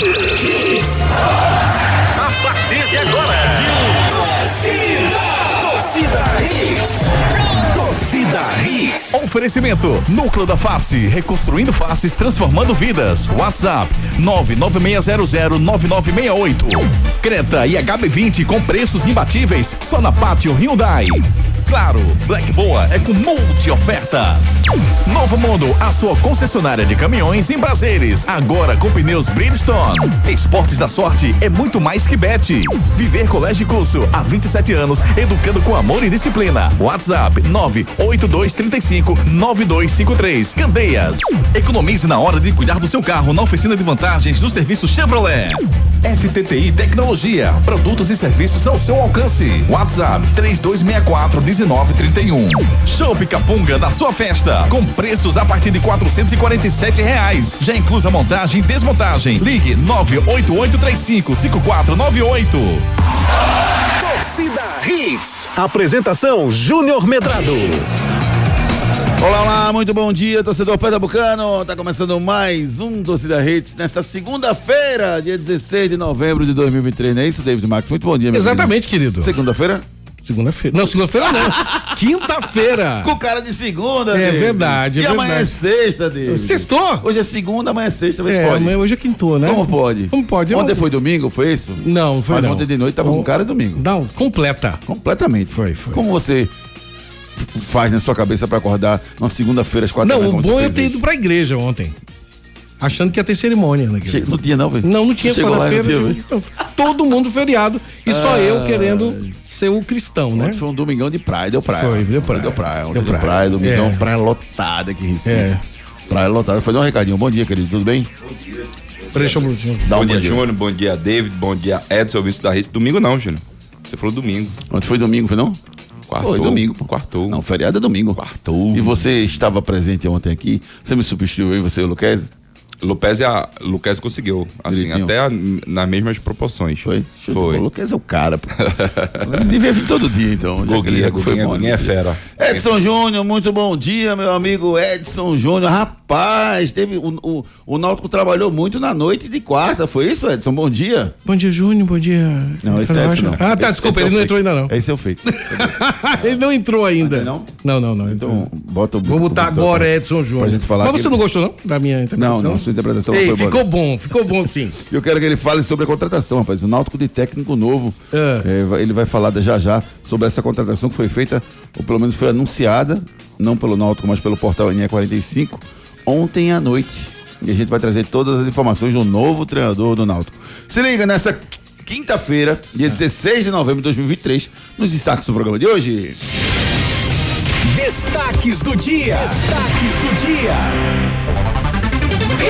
A partir de agora. Torcida Hits. Torcida Hits. Oferecimento: Núcleo da Face, reconstruindo faces, transformando vidas. WhatsApp: 996009968. Creta e HB20 com preços imbatíveis só na Pátio Hyundai. Claro, Black Boa é com multi ofertas. Novo Mundo, a sua concessionária de caminhões em prazeres, agora com pneus Bridgestone. Esportes da Sorte é muito mais que bet. Viver Colégio e Curso, há 27 anos, educando com amor e disciplina. WhatsApp 98235 9253. Candeias. Economize na hora de cuidar do seu carro na oficina de vantagens do serviço Chevrolet. FTTI Tecnologia, produtos e serviços ao seu alcance. WhatsApp 3264 1931. Show Capunga da sua festa, com preços a partir de 447 reais. Já inclusa montagem e desmontagem. Ligue 98835 5498. Torcida Hits. Apresentação Júnior Medrado. Olá, olá, muito bom dia, torcedor pernambucano. Tá começando mais um Torcida Hits nessa segunda-feira, dia 16 de novembro de 2023, não é isso, David Max? Muito bom dia, meu Exatamente, querido. Segunda-feira? Segunda-feira. Não, segunda-feira não. Quinta-feira. Com cara de segunda, É David. verdade, é E amanhã é verdade. sexta, David. Sextou? Hoje é segunda, amanhã é sexta, mas É, pode. amanhã- hoje é quintou, né? Como pode? Como pode? Ontem Eu- foi domingo, foi isso? Não, foi Mas não. ontem de noite tava com cara de domingo. Não, completa. Completamente. Foi, foi. Como você faz na sua cabeça pra acordar numa segunda-feira às quatro da Não, o bom é eu ter ido pra igreja ontem. Achando que ia ter cerimônia naquele. Che- Não tinha não, velho? Não, não tinha quarta-feira. tinha, velho? Todo mundo feriado. E só eu querendo ser o cristão, né? Ontem foi um domingão de praia, deu praia. Foi, deu praia. Deu praia, Deu deu praia, praia. domingão, É. praia lotada aqui em Recife. É. Praia lotada. Foi dar um recadinho. Bom dia, querido, tudo bem? Deixa eu. deixa eu- Dá um bom dia, Júnior. Bom dia, David. Bom dia, Edson, vice da rede. Domingo não, Júnior. Você falou domingo. Ontem foi domingo, foi não? Quartou. Foi domingo. Quartou. Não, feriado é domingo. Quartou. E você estava presente ontem aqui, você me substituiu aí, você e o Luquez? Lupez, a, Lupez conseguiu. Assim, até a- nas mesmas proporções. Foi? Show Foi. O Luquez é o cara, devia vir todo dia, então. foi Goguinha, bom. Goguinha é fera. Edson Júnior, muito bom dia, meu amigo Edson Júnior. Rapaz, teve o, o, o Náutico trabalhou muito na noite de quarta, foi isso, Edson? Bom dia. Bom dia, Júnior. Bom dia. Não, esse é Edson não. Ah, tá, Esse- desculpa, esse é ele o não entrou ainda não. Esse é o feito. ele não entrou ainda. Não? Não, não, não. Então, bota o Vou botar bota- agora Edson Júnior. Pra gente falar Mas você ele- não gostou, não? Da minha interpretação? Não, não, sua interpretação não Ei, foi boa, ficou não. bom, ficou bom sim. Eu quero que ele fale sobre a contratação, rapaz. O Náutico de técnico novo. É. É, ele vai falar já já sobre essa contratação que foi feita, ou pelo menos foi anunciada, não pelo Náutico, mas pelo portal NE45, ontem à noite. E a gente vai trazer todas as informações do novo treinador do Náutico. Se liga nessa quinta-feira, dia 16 de novembro de 2023, nos destaques do programa de hoje. Destaques do dia. Destaques do dia.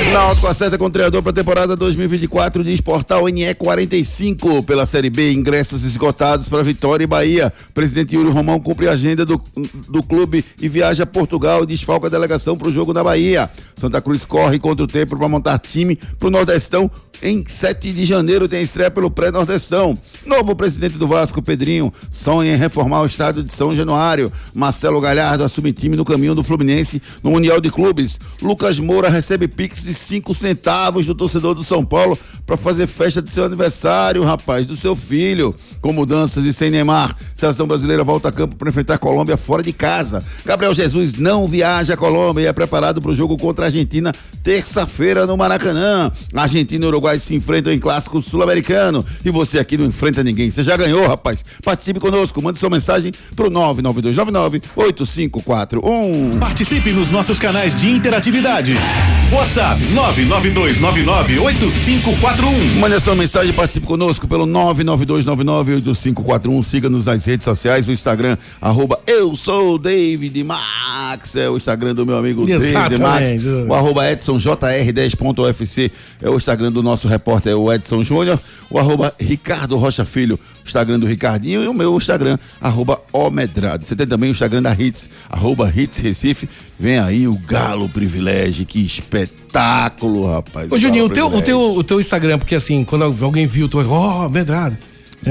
Náutico acerta com treinador para a temporada 2024 de Portal NE45 pela Série B. Ingressos esgotados para Vitória e Bahia. Presidente Yuri Romão cumpre a agenda do, do clube e viaja a Portugal e desfalca a delegação para o jogo na Bahia. Santa Cruz corre contra o tempo para montar time para o Nordestão. Em 7 de janeiro tem estreia pelo pré-Nordestão. Novo presidente do Vasco, Pedrinho, sonha em reformar o estádio de São Januário. Marcelo Galhardo assume time no caminho do Fluminense no Mundial de Clubes. Lucas Moura recebe pix de 5 centavos do torcedor do São Paulo para fazer festa de seu aniversário, rapaz, do seu filho. Com mudanças e sem Neymar, seleção brasileira volta a campo para enfrentar a Colômbia fora de casa. Gabriel Jesus não viaja à Colômbia e é preparado para o jogo contra a Argentina terça-feira no Maracanã. Argentina e Uruguai se enfrentam em clássico sul-americano e você aqui não enfrenta ninguém. Você já ganhou, rapaz. Participe conosco, mande sua mensagem pro 99299 8541. Participe nos nossos canais de interatividade. WhatsApp 992998541. Mande a sua mensagem, participe conosco pelo 992998541. Siga-nos nas redes sociais, o Instagram, arroba eu sou David Max, é o Instagram do meu amigo David Exatamente. Max. O arroba Edson JR10.UFC é o Instagram do nosso repórter, o Edson Júnior. O arroba Ricardo Rocha Filho, o Instagram do Ricardinho. E o meu Instagram, arroba Omedrado. Você tem também o Instagram da Hits, arroba Hits Recife. Vem aí o Galo Privilégio, que espetáculo, rapaz. Ô, Juninho, o teu, o, teu, o teu Instagram, porque assim, quando alguém viu, tu ó, oh, medrado.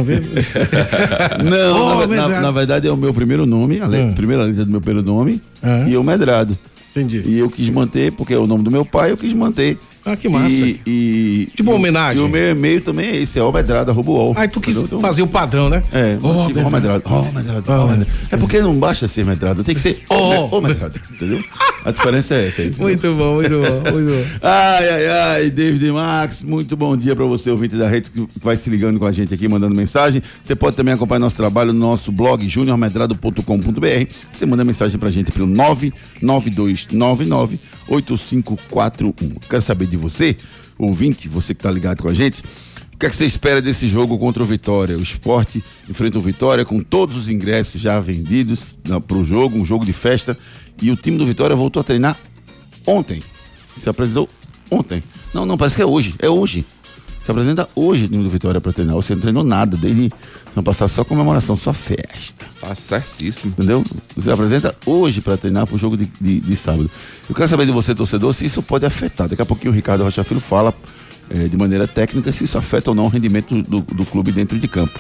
Não, Oh, na, na- na verdade é o meu primeiro nome, a le- Hum. primeira letra do meu primeiro nome, Ah. e eu Medrado. Entendi. E eu quis manter, porque é o nome do meu pai, eu quis manter Ah, que massa. E, e- Tipo uma homenagem. E o meu e-mail também é esse, é Almedrada, arroba UOL. Aí tu quis? Então, fazer o padrão, né? É, Ó, tipo, Medrado. Almedrada, Almedrada, Almedrada. É porque não basta ser medrado, tem que ser Ó. Almedrada, entendeu? A diferença é essa entendeu? Muito bom, muito bom, muito bom. Ai, ai, ai, David Max, muito bom dia pra você, ouvinte da rede, que vai se ligando com a gente aqui, mandando mensagem. Você pode também acompanhar nosso trabalho no nosso blog juniormedrado.com.br. Você manda mensagem pra gente pelo 992998541. Quero saber de você, ouvinte, você que tá ligado com a gente, o que, é que você espera desse jogo contra o Vitória? O esporte enfrenta o Vitória com todos os ingressos já vendidos para o jogo, um jogo de festa. E o time do Vitória voltou a treinar ontem. Se apresentou ontem. Não, não, parece que é hoje. É hoje. Se apresenta hoje o do Vitória para treinar. Você não treinou nada desde não passar só comemoração, só festa. Tá certíssimo. Entendeu? Você apresenta hoje para treinar pro jogo de, de, de sábado. Eu quero saber de você, torcedor, se isso pode afetar. Daqui a pouquinho o Ricardo Rocha Filho fala eh, de maneira técnica se isso afeta ou não o rendimento do, do clube dentro de campo.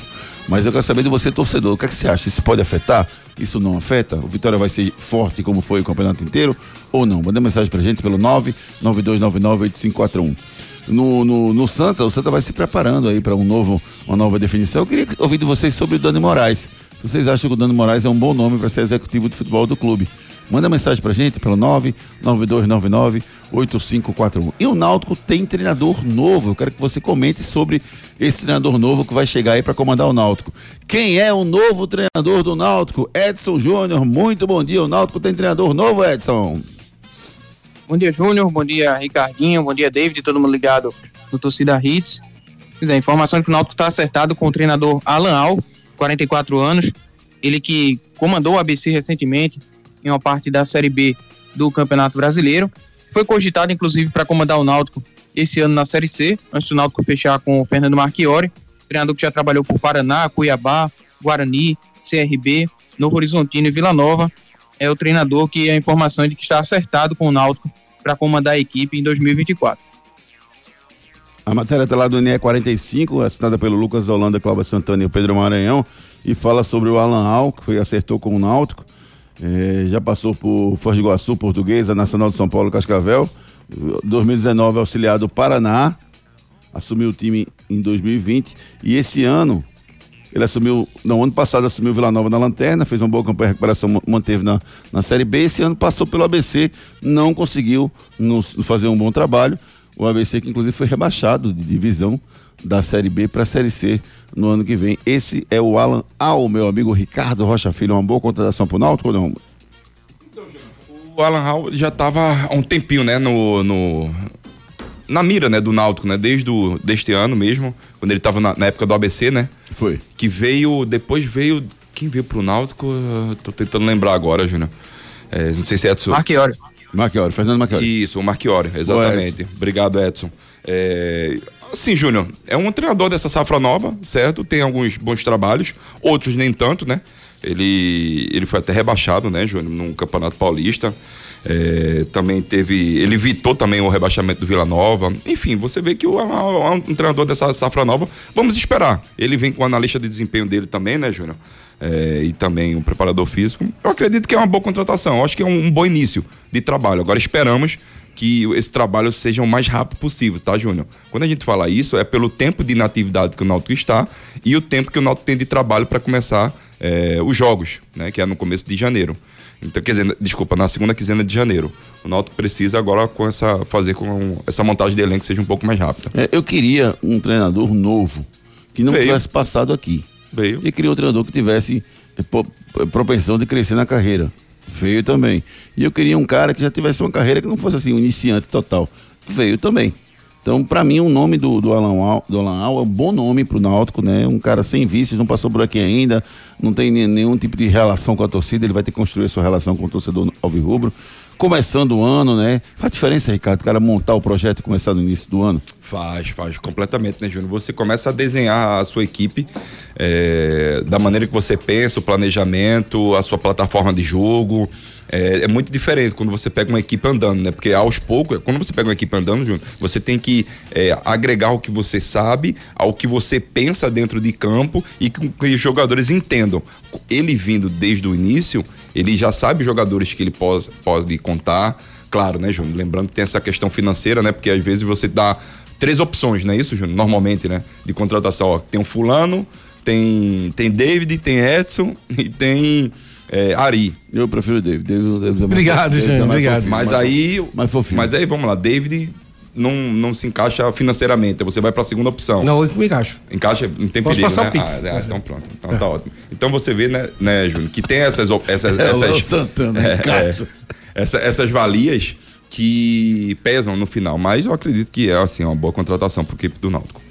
Mas eu quero saber de você, torcedor, o que, é que você acha? Isso pode afetar? Isso não afeta? O Vitória vai ser forte como foi o campeonato inteiro ou não? Manda mensagem pra gente pelo 992998541. No, no, no Santa, o Santa vai se preparando aí para um novo, uma nova definição. Eu queria ouvir de vocês sobre o Dani Moraes. Vocês acham que o Dani Moraes é um bom nome para ser executivo de futebol do clube? Manda mensagem pra gente pelo 992998541. E o Náutico tem treinador novo. Eu quero que você comente sobre esse treinador novo que vai chegar aí para comandar o Náutico. Quem é o novo treinador do Náutico? Edson Júnior. Muito bom dia. O Náutico tem treinador novo, Edson. Bom dia, Júnior. Bom dia, Ricardinho. Bom dia, David. Todo mundo ligado no Torcida Hits. Pois é, informação que o Náutico está acertado com o treinador Alan Al, 44 anos. Ele que comandou o ABC recentemente em uma parte da Série B do Campeonato Brasileiro. Foi cogitado, inclusive, para comandar o Náutico esse ano na Série C, antes do Náutico fechar com o Fernando Marchiori, treinador que já trabalhou por Paraná, Cuiabá, Guarani, CRB, Novo Horizontino e Vila Nova. É o treinador que a informação é de que está acertado com o Náutico para comandar a equipe em 2024. A matéria está lá do NE 45, assinada pelo Lucas Holanda, Cláudio Santana e Pedro Maranhão, e fala sobre o Alan Al, que foi, acertou com o Náutico. Eh, já passou por Foz do Iguaçu, Portuguesa, Nacional de São Paulo, Cascavel. 2019 auxiliado do Paraná, assumiu o time em 2020 e esse ano ele assumiu, não, ano passado assumiu Vila Nova na Lanterna, fez uma boa campanha de recuperação, ma- manteve na, na Série B. Esse ano passou pelo ABC, não conseguiu nos- fazer um bom trabalho. O ABC, que inclusive foi rebaixado de divisão da Série B para a Série C no ano que vem. Esse é o Alan Al, meu amigo Ricardo Rocha Filho. Uma boa contratação para o Náutico ou não? O Alan Hall já estava há um tempinho, né, no, no- na mira, né, do Náutico, né, desde o, deste ano mesmo, quando ele estava na, na época do ABC, né, Foi. que veio, depois veio, quem veio pro Náutico, tô tentando lembrar agora, Júnior. É, não sei se é Edson. Marchiori. Marchiori, Fernando Marchiori. Isso, o Marchiori, exatamente. Obrigado, Edson. É, assim, Júnior, é um treinador dessa safra nova, certo? Tem alguns bons trabalhos, outros nem tanto, né? Ele, ele foi até rebaixado, né, Júnior, no Campeonato Paulista. É, também teve. Ele evitou também o rebaixamento do Vila Nova. Enfim, você vê que o, um treinador dessa safra nova. Vamos esperar. Ele vem com o analista de desempenho dele também, né, Júnior? É, e também o preparador físico. Eu acredito que é uma boa contratação. Eu acho que é um, um bom início de trabalho. Agora esperamos que esse trabalho seja o mais rápido possível, tá, Júnior? Quando a gente fala isso, é pelo tempo de inatividade que o Náutico está e o tempo que o Náutico tem de trabalho para começar é, os jogos, né? Que é no começo de janeiro. Então, quer dizer, desculpa, na segunda quinzena de janeiro. O Náutico precisa agora com essa, fazer com essa montagem de elenco seja um pouco mais rápida. É, eu queria um treinador novo, que não Veio. tivesse passado aqui. Veio. E queria um treinador que tivesse eh, po- propensão de crescer na carreira. Veio também. E eu queria um cara que já tivesse uma carreira que não fosse assim, um iniciante total. Veio também. Então, para mim, o nome do, do Alan Al, do Alan Al é um bom nome pro Náutico, né? Um cara sem vícios, não passou por aqui ainda, não tem ne- nenhum tipo de relação com a torcida, ele vai ter que construir a sua relação com o torcedor alvirrubro. Começando o ano, né? Faz diferença, Ricardo, o cara montar o projeto e começar no início do ano. Faz, faz, completamente, né, Júnior? Você começa a desenhar a sua equipe é, da maneira que você pensa, o planejamento, a sua plataforma de jogo. É, é muito diferente quando você pega uma equipe andando, né? Porque aos poucos, quando você pega uma equipe andando, Júnior, você tem que é, agregar o que você sabe, ao que você pensa dentro de campo e que, que os jogadores entendam. Ele vindo desde o início, ele já sabe os jogadores que ele pode, pode contar Claro, né, Júnior? Lembrando que tem essa questão financeira, né? Porque às vezes você dá três opções, não é isso, Júnior? Normalmente, né? De contratação. Ó, tem o fulano, tem, tem David, tem Edson e tem é, Ari. Eu prefiro o David. David, David é mais Obrigado, fofo. David Jean, é mais obrigado. fofinho, Mas mais aí. mais fofinho. Mas aí, vamos lá, David não, não se encaixa financeiramente. Você vai para a segunda opção. Não, eu me encaixo. Encaixa, não tem Posso perigo, passar né? o Pix. Ah, é, então pronto. Então tá ótimo. Então você vê, né, né Júnior, que tem essas... essas, É o Léo essas Santana, é, encaixa. é, essa- essas valias que pesam no final. Mas eu acredito que é, assim, uma boa contratação para equipe do Náutico.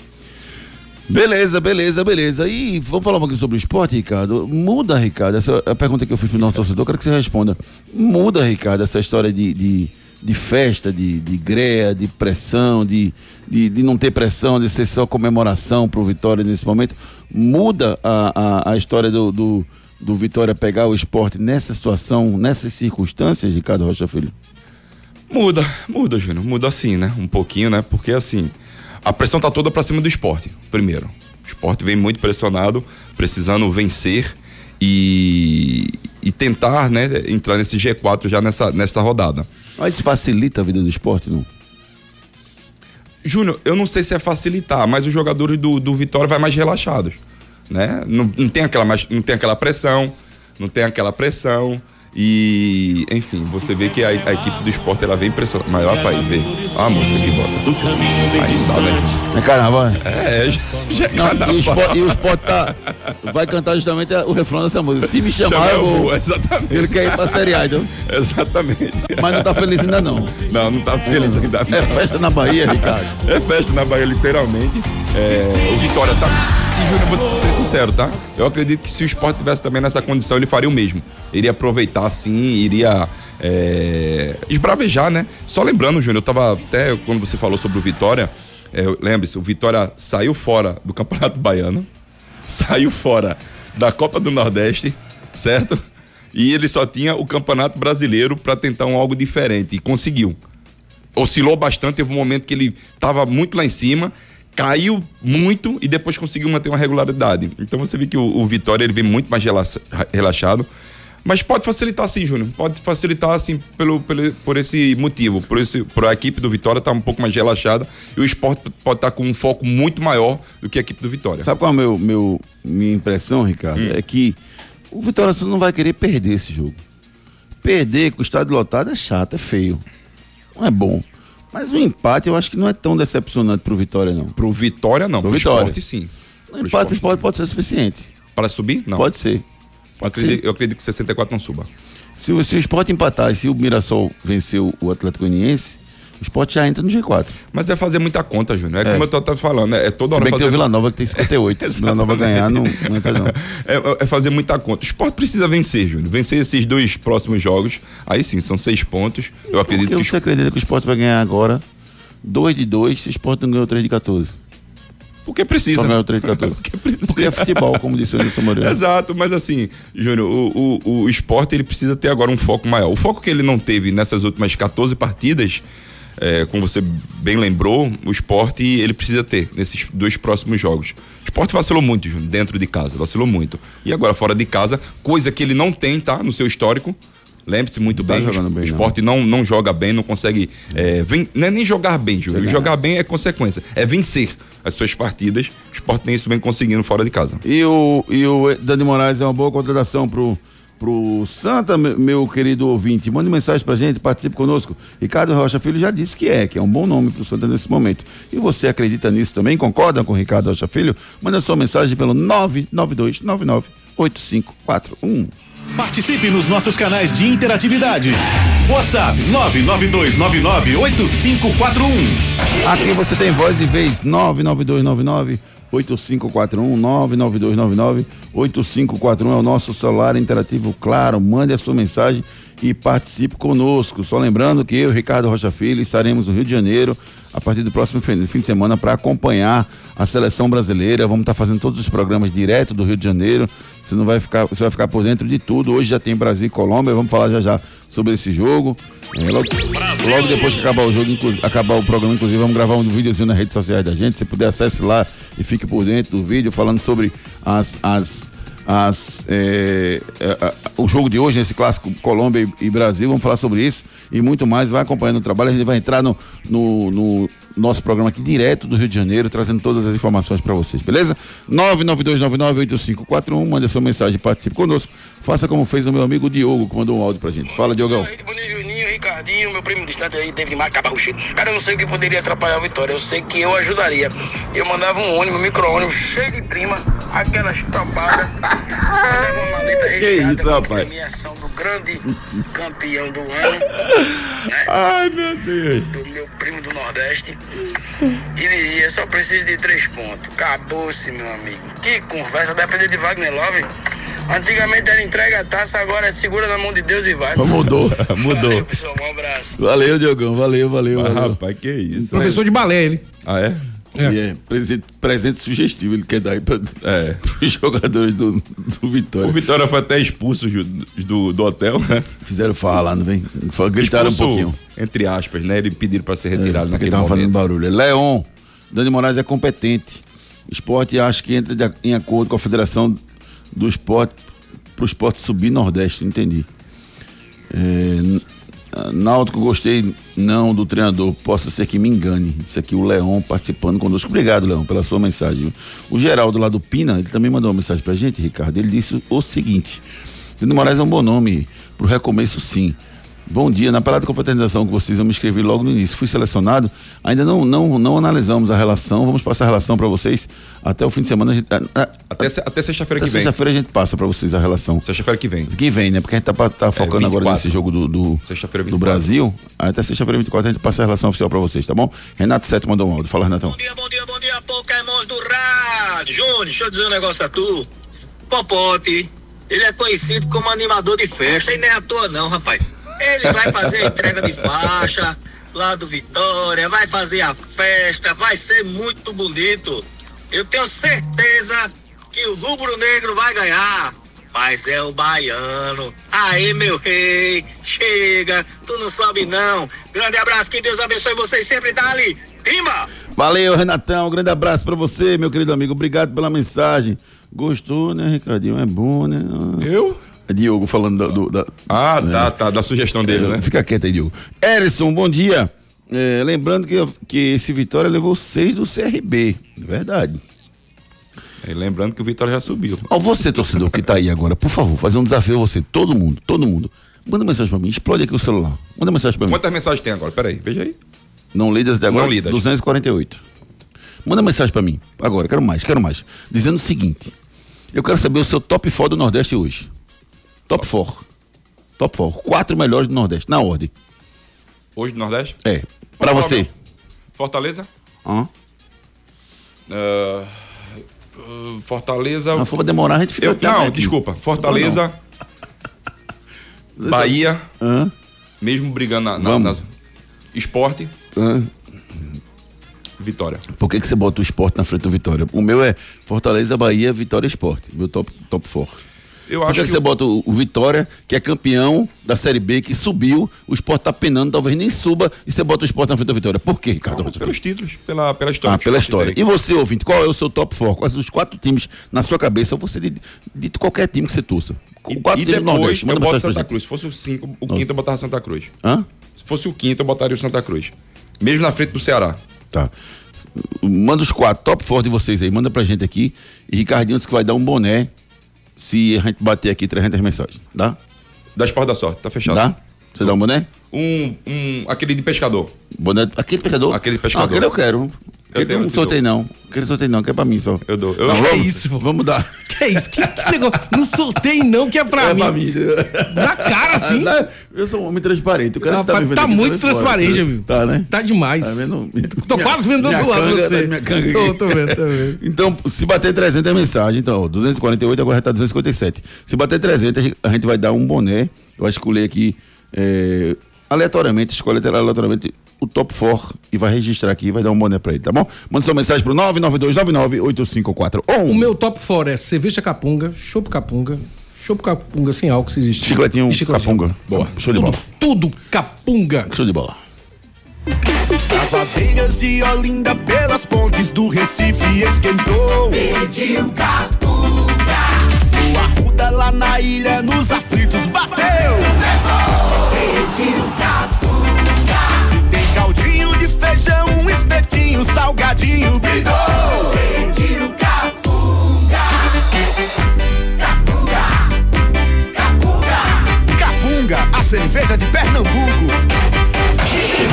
Beleza, beleza, beleza. E vamos falar um pouquinho sobre o esporte, Ricardo. Muda, Ricardo, essa é a pergunta que eu fiz pro nosso torcedor, quero que você responda. Muda, Ricardo, essa história de, de, de festa, de, de greia, de pressão, de, de, de não ter pressão, de ser só comemoração pro Vitória nesse momento. Muda a, a, a história do, do, do Vitória pegar o esporte nessa situação, nessas circunstâncias, Ricardo Rocha Filho? Muda, muda, Júnior. Muda assim, né? Um pouquinho, né? Porque assim, a pressão tá toda pra cima do esporte, primeiro. O esporte vem muito pressionado, precisando vencer e, e tentar, né, entrar nesse G4 já nessa, nessa rodada. Mas facilita a vida do esporte, não? Júnior, eu não sei se é facilitar, mas os jogadores do, do Vitória vai mais relaxados, né? Não, não tem aquela não tem aquela pressão, não tem aquela pressão e, enfim, você vê que a, a equipe do esporte ela vem pressionada. Maior pai, vê. Olha a música que bota. Aí tá, né? É carnaval? né? É, já, é Não, e, o carnaval. Sport, e o Sport tá, vai cantar justamente o refrão dessa música. Se me chamar, eu vou. exatamente. Ele quer ir pra Série A, então. Exatamente. Mas não tá feliz ainda não. Não, não tá feliz ainda. não. É festa na Bahia, Ricardo. É festa na Bahia, literalmente. É, o Vitória tá. Júnior, vou ser sincero, tá? Eu acredito que se o esporte tivesse também nessa condição, ele faria o mesmo. Iria aproveitar, sim, iria é, esbravejar, né? Só lembrando, Júnior, eu tava até quando você falou sobre o Vitória, é, lembre-se, o Vitória saiu fora do Campeonato Baiano, saiu fora da Copa do Nordeste, certo? E ele só tinha o Campeonato Brasileiro para tentar um algo diferente e conseguiu oscilou bastante, teve um momento que ele estava muito lá em cima, caiu muito e depois conseguiu manter uma regularidade. Então você vê que o, o Vitória ele vem muito mais relaxa- relaxado. Mas pode facilitar sim, Júnior. Pode facilitar assim pelo, pelo, por esse motivo. Por, esse, por a equipe do Vitória estar um pouco mais relaxada e o esporte pode estar com um foco muito maior do que a equipe do Vitória. Sabe qual é a meu, meu, minha impressão, Ricardo? É que o Vitória não vai querer perder esse jogo. Perder com o estádio lotado é chato, é feio. Não é bom. Mas o empate eu acho que não é tão decepcionante pro Vitória, não. Pro Vitória não, Pro pro, Vitória. esporte sim. O empate pro esporte pode ser suficiente. Para subir? Não. Pode ser. Eu acredito, eu acredito que 64 não suba. Se, o- se o esporte empatar e se o Mirassol vencer o, o Atlético Goianiense, o esporte já entra no G4. Mas é fazer muita conta, Júnior. É, É. como eu tô, tô falando, é, é toda Se hora bem que tem o Vila Nova que tem 58. Se o Vila Nova ganhar, não, não entra não. É, é fazer muita conta. O esporte precisa vencer, Júnior. Vencer esses dois próximos jogos. Aí sim, são seis pontos. Eu acredito que. você acredita que o esporte vai ganhar agora 2 de 2 se o esporte não ganhou 3 de 14. Porque precisa. Só ganhou 3 de 14. Porque precisa. Porque é futebol, como disse o Anderson Moreira. Exato, mas assim, Júnior, o, o, o esporte ele precisa ter agora um foco maior. O foco que ele não teve nessas últimas 14 partidas, é, como você bem lembrou, o esporte ele precisa ter nesses dois próximos jogos. O esporte vacilou muito, dentro de casa, vacilou muito. E agora fora de casa, coisa que ele não tem, tá? No seu histórico. Lembre-se muito Tá bem, o esporte não. Não, joga bem, não consegue. É, ven- não é nem jogar bem, lá. Jogar bem é consequência. É vencer as suas partidas. O esporte tem isso bem conseguindo fora de casa. E o, e o Dani Moraes é uma boa contratação pro, pro Santa, me- meu querido ouvinte. Mande mensagem pra gente, participe conosco. Ricardo Rocha Filho já disse que é, que é um bom nome pro Santa nesse momento. E você acredita nisso também? Concorda com o Ricardo Rocha Filho? Manda sua mensagem pelo 992998541. Participe nos nossos canais de interatividade. WhatsApp 992998541. Aqui você tem voz e vez 99299 8541 99299 8541 é o nosso celular interativo, claro. Mande a sua mensagem e participe conosco. Só lembrando que eu, Ricardo Rocha Filho, estaremos no Rio de Janeiro a partir do próximo fim de semana para acompanhar a seleção brasileira. Vamos estar fazendo todos os programas direto do Rio de Janeiro. Você não vai ficar, você vai ficar por dentro de tudo. Hoje já tem Brasil e Colômbia. Vamos falar já já sobre esse jogo. É, logo, logo depois que acabar o jogo, acabar o programa, inclusive, vamos gravar um videozinho nas redes sociais da gente. Se puder, acesse lá e fique por dentro do vídeo, falando sobre as. as as, é, é, o jogo de hoje, esse clássico Colômbia e, e Brasil. Vamos falar sobre isso e muito mais. Vai acompanhando o trabalho. A gente vai entrar no, no, no nosso programa aqui direto do Rio de Janeiro, trazendo todas as informações para vocês, beleza? 992998541, manda sua mensagem, participe conosco. Faça como fez o meu amigo Diogo, que mandou um áudio pra gente. Fala, Diogão. Bom Ricardinho, meu primo distante aí, David Marca Barrucheiro. Cara, eu não sei o que poderia atrapalhar a vitória. Eu sei que eu ajudaria. Eu mandava um ônibus, um micro-ônibus cheio de prima, aquelas. Mandava uma maleta recheada isso, com rapaz? premiação do grande campeão do ano, Ai, meu Deus. do meu primo do Nordeste. E diria, só preciso de três pontos. Acabou-se, meu amigo. Que conversa, depender de Wagner Love. Antigamente era entrega a taça, agora é segura na mão de Deus e vai. Mudou. Mudou. Valeu, pessoal, um abraço. Valeu, Diogão. Valeu, valeu, Mas, valeu. rapaz, que isso. Professor de balé, ele. Ah, é? É. E é, presente, presente sugestivo, ele quer dar aí para É. os jogadores do, do O Vitória. Vitória foi até expulso Ju, do, do hotel, né? Fizeram falar, não vem? Gritaram um Expulso, pouquinho. Entre aspas, né? Ele pediram pra ser retirado Porque naquele tava fazendo momento. barulho. Leon, Dani Moraes é competente. Esporte acho que entra de em acordo com a Federação do Esporte pro esporte subir Nordeste, entendi. É, Náutico, gostei não do treinador, possa ser que me engane. Isso aqui o Leon participando conosco. Obrigado, Leon, pela sua mensagem. O Geraldo lá do Pina, ele também mandou uma mensagem pra gente, Ricardo. Ele disse o seguinte: Dani Moraes é um bom nome pro recomeço, sim. Bom dia, na parada de confraternização que vocês vão me escrever logo no início. Fui selecionado, ainda não, não, não analisamos a relação, vamos passar a relação para vocês até o fim de semana. A gente, a- a- Até, até sexta-feira que vem. sexta-feira a gente passa para vocês a relação. Sexta-feira que vem. Que vem, né? Porque a gente tá, tá focando agora 24. nesse jogo do, do, do 24. Brasil. Até sexta-feira 24 a gente passa a relação oficial para vocês, tá bom? Renato Sete mandou um áudio. Fala, Renatão. Bom dia, bom dia, bom dia, Pokémons do rádio. Júnior, deixa eu dizer um negócio a tu. Popote, ele é conhecido como animador de festa e nem é à toa não, rapaz. Ele vai fazer a entrega de faixa lá do Vitória, vai fazer a festa, vai ser muito bonito. Eu tenho certeza que o rubro negro vai ganhar. Mas é o baiano. Aí, meu rei, chega, tu não sabe não. Grande abraço, que Deus abençoe vocês sempre, dali. Pimba! Valeu, Renatão. Um grande abraço para você, meu querido amigo. Obrigado pela mensagem. Gostou, né, Ricardinho? É bom, né? Eu? É Diogo falando da- do, da, Ah, tá, tá. Da sugestão dele, né? Fica quieto aí, Diogo. Erison, bom dia. É, lembrando que, que esse Vitória levou seis do CRB. É verdade. E lembrando que o Vitória já subiu. Ó, você, torcedor que tá aí agora, por favor, fazer um desafio a você, todo mundo, todo mundo. Manda mensagem pra mim, explode aqui o celular. Manda mensagem pra mim. Quantas mensagens tem agora? Peraí, veja aí. Não lidas até agora? Não lidas. 248. Manda mensagem pra mim. Agora, quero mais, quero mais. Dizendo o seguinte: eu quero saber o seu top 4 do Nordeste hoje. Top 4. Top 4. Quatro melhores do Nordeste, na ordem. Hoje do Nordeste? É. Pra você. Fortaleza? Hã? Ah, Fortaleza. Não for pra demorar, a gente fica Eu- não, aqui. desculpa. Fortaleza. Bahia. Hã? Mesmo brigando na, na, Vamos. Esporte. Hã? Vitória. Por que, que você bota o esporte na frente do Vitória? O meu é Fortaleza, Bahia, Vitória Esporte. Meu top, top 4. Eu acho que, que você bota o, o Vitória, que é campeão da Série B, que subiu, o esporte tá penando, talvez nem suba, e você bota o esporte na frente da Vitória. Por quê, Ricardo? Não, pelos títulos, pela, pela história. Ah, pela história. E você, ouvinte, qual é o seu top 4? Quais os quatro times na sua cabeça? Você de, de qualquer time que você torça. E, quatro e depois Nordeste. eu Manda boto Santa. Cruz. Se fosse o cinco, o quinto eu botava Santa Cruz. Hã? Se fosse o quinto, eu botaria o Santa Cruz. Mesmo na frente do Ceará. Tá. Manda os quatro, top 4 de vocês aí, manda pra gente aqui. E Ricardinho disse que vai dar um boné se a gente bater aqui 300 mensagens. Dá? Da Esporte da Sorte, tá fechado. Dá? Você dá um boné? Um, um, aquele de pescador. Boné. Aquele pescador? Aquele pescador. Ah, aquele eu quero. Aquele tenho, não eu te sorteio não. Aquele sorteio não, que é pra mim só. Eu dou. Eu, Não, Que vamos, isso, pô? Vamos dar. Que é isso? Que, que negócio? Não sorteio não, que é pra É mim. pra mim. Na cara, assim. Eu sou um homem transparente. Eu quero Rapaz, que você tá vendo aqui, muito transparente, amigo. Tá, né? Tá demais. Tá vendo? Tô Minha- quase vendo do outro lado você. tá minha canga Tô, tô vendo, tô vendo. Então, se bater 300 é mensagem, então, ó, 248, agora já tá 257. Se bater 300, a gente- vai dar um boné. Eu acho que escolher aqui é, aleatoriamente, escolhe aleatoriamente o top 4 e vai registrar aqui, vai dar um boné pra ele, tá bom? Manda sua mensagem pro 992998541. O meu top 4 é cerveja capunga, chopp capunga, chopp capunga sem álcool se existe. Chicletinho, chicletinho capunga. Boa. Tá Show de tudo, bola. Tudo capunga. Show de bola. As abelhas e Olinda pelas pontes do Recife esquentou. Pediu capunga. O arruda lá na ilha nos aflitos bateu. Pediu capunga feijão, um espetinho, salgadinho. Me dou! Quentinho capunga. Capunga. Capunga. Capunga, a cerveja de Pernambuco.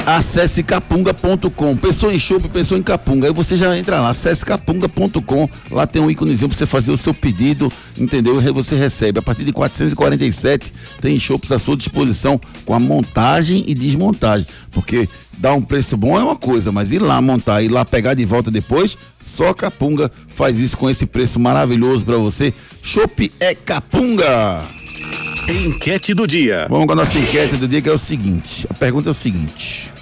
Acesse capunga.com. Pensou em chopp, pensou em capunga. Aí você já entra lá, acesse capunga.com. Lá tem um íconezinho pra você fazer o seu pedido, entendeu? E aí você recebe. A partir de 447 tem chopps à sua disposição com a montagem e desmontagem. Porque dar um preço bom é uma coisa, mas ir lá montar e lá pegar de volta depois, só Capunga faz isso com esse preço maravilhoso pra você. Chopp é Capunga! Enquete do dia. Vamos com a nossa enquete do dia, que é o seguinte. A pergunta é o seguinte.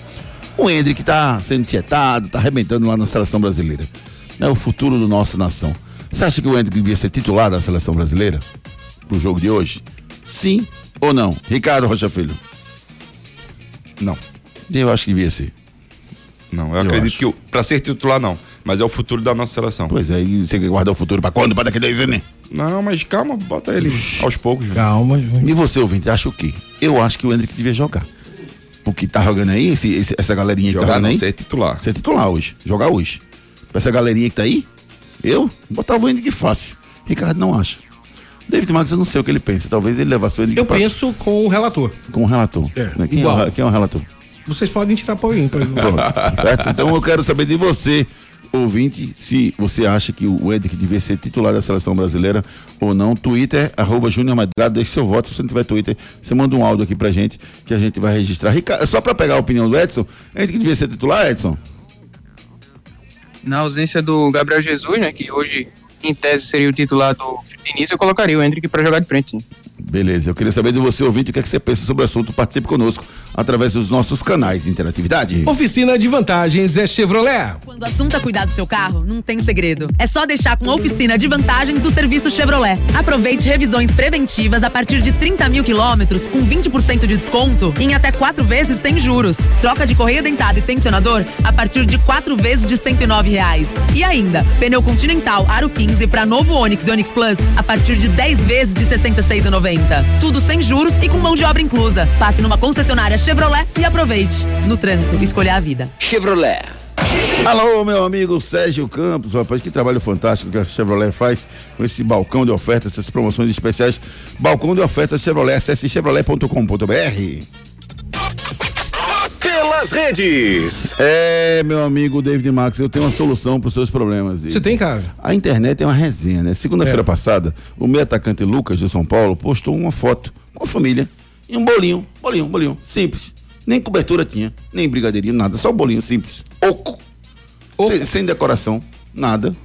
O Hendrick tá sendo tietado, tá arrebentando lá na seleção brasileira. É o futuro do nossa nação. Você acha que o Hendrick devia ser titular da seleção brasileira? Pro jogo de hoje? Sim ou não? Ricardo Rocha Filho. Não. Eu acho que devia ser. Não, eu, Eu acredito acho. que pra ser titular não, mas é o futuro da nossa seleção. Pois é, e você quer guardar o futuro pra quando? Pra daqui a 10 anos? né? Não, mas calma, bota ele aos poucos. Calma, Júnior. E você, ouvinte, acha o quê? Eu acho que o Hendrick devia jogar. Porque tá jogando aí, esse- esse- essa galerinha que tá Jogar jogando não, aí. ser titular. Ser titular hoje. Jogar hoje. Pra essa galerinha que tá aí, eu botava o Hendrick fácil. Ricardo não acha. David Marques, eu não sei o que ele pensa. Talvez ele levasse o Hendrick Eu pra- penso com o relator. com o relator. É, Né? Quem, é o, quem é o relator? Vocês podem tirar. Pronto, certo? Então eu quero saber de você, ouvinte, se você acha que o Hendrick devia ser titular da seleção brasileira ou não. Twitter, arroba Júnior Madrado, deixe seu voto. Se você não tiver Twitter, você manda um áudio aqui pra gente que a gente vai registrar. Ricardo, só pra pegar a opinião do Edson, Hendrick devia ser titular, Edson? Na ausência do Gabriel Jesus, né, que hoje em tese seria o titular do início, eu colocaria o Hendrick para jogar de frente, sim. Beleza, eu queria saber de você, ouvinte, o que, é que você pensa sobre o assunto. Participe conosco através dos nossos canais de interatividade. Oficina de Vantagens é Chevrolet. Quando o assunto é cuidar do seu carro, não tem segredo. É só deixar com a Oficina de Vantagens do serviço Chevrolet. Aproveite revisões preventivas a partir de 30 mil quilômetros, com 20% de desconto em até quatro vezes sem juros. Troca de correia dentada e tensionador a partir de quatro vezes de 109 reais. E ainda, pneu Continental Aro 15 para novo Onix e Onix Plus a partir de 10 vezes de 66,90. 90. Tudo sem juros e com mão de obra inclusa. Passe numa concessionária Chevrolet e aproveite. No trânsito, escolha a vida. Chevrolet. Alô, meu amigo Sérgio Campos, rapaz, que trabalho fantástico que a Chevrolet faz com esse balcão de ofertas, essas promoções especiais. Balcão de ofertas Chevrolet, acesse chevrolet.com.br. Pelas redes. É, meu amigo David Max, eu tenho uma solução para os seus problemas. Você tem, cara? A internet é uma resenha, né? Segunda-feira É. passada, o meu atacante Lucas de São Paulo postou uma foto com a família e um bolinho, bolinho, bolinho, simples. Nem cobertura tinha, nem brigadeirinho, nada, só um bolinho simples. Oco. Sem, sem decoração, nada.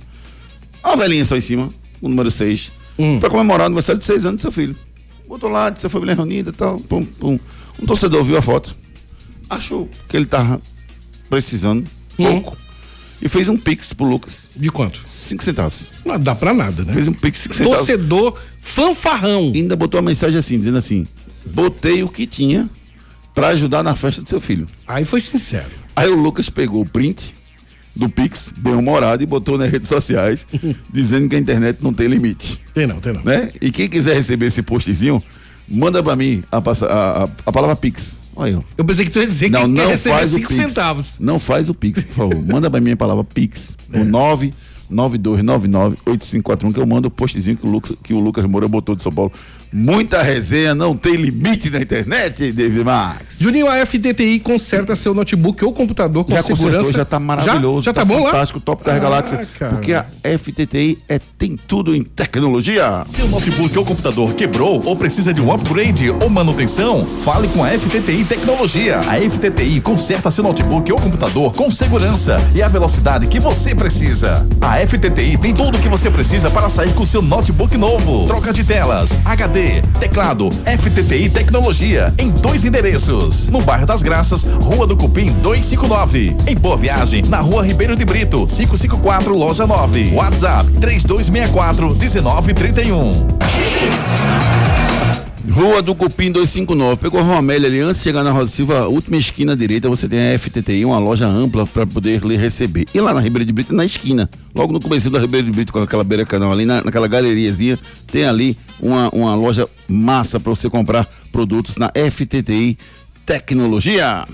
Uma velhinha só em cima, o número 6, Hum. pra comemorar o aniversário de 6 anos do seu filho. Botou lá, de sua família reunida e tal, pum, pum. Um torcedor viu a foto, achou que ele tava precisando, pouco, e fez um pix pro Lucas. De quanto? 5 centavos. Não dá pra nada, né? Fez um pix 5 centavos. Torcedor fanfarrão. E ainda botou uma mensagem assim, dizendo assim: botei o que tinha pra ajudar na festa do seu filho. Aí foi sincero. Aí o Lucas pegou o print do Pix, bem humorado, e botou nas redes sociais, dizendo que a internet não tem limite. Tem não, tem não. Né? E quem quiser receber esse postzinho, manda pra mim a, a, a, palavra Pix. Olha eu. Eu pensei que tu ia dizer Não, que quer não receber faz o 5 Pix. centavos. Não faz o Pix, por favor. Manda pra mim a palavra Pix. É. O 992998541 que eu mando o postzinho que o, Lucas, que o Lucas Moura botou de São Paulo. Muita resenha, não tem limite na internet, David Max. Juninho, a FTTI conserta seu notebook ou computador com já segurança. consertou, já tá maravilhoso. Já, já tá, bom lá? fantástico, top da Ah, galáxia. cara. Porque a FTTI é, tem tudo em tecnologia. Seu notebook ou computador quebrou ou precisa de um upgrade ou manutenção? Fale com a FTTI Tecnologia. A FTTI conserta seu notebook ou computador com segurança e a velocidade que você precisa. A FTTI tem tudo o que você precisa para sair com seu notebook novo. Troca de telas, HD, teclado, FTTI Tecnologia em dois endereços. No bairro das Graças, Rua do Cupim 259. Em Boa Viagem, na Rua Ribeiro de Brito, 554, Loja 9. WhatsApp 3264 1931. Rua do Cupim 259. Pegou a Rua Amélia ali, antes de chegar na Rosa Silva, última esquina à direita, você tem a FTTI, uma loja ampla para poder lhe receber. E lá na Ribeira de Brito, na esquina, logo no começo da Ribeira de Brito, com aquela beira canal ali, na, naquela galeriazinha, tem ali uma, uma loja massa para você comprar produtos na FTTI Tecnologia.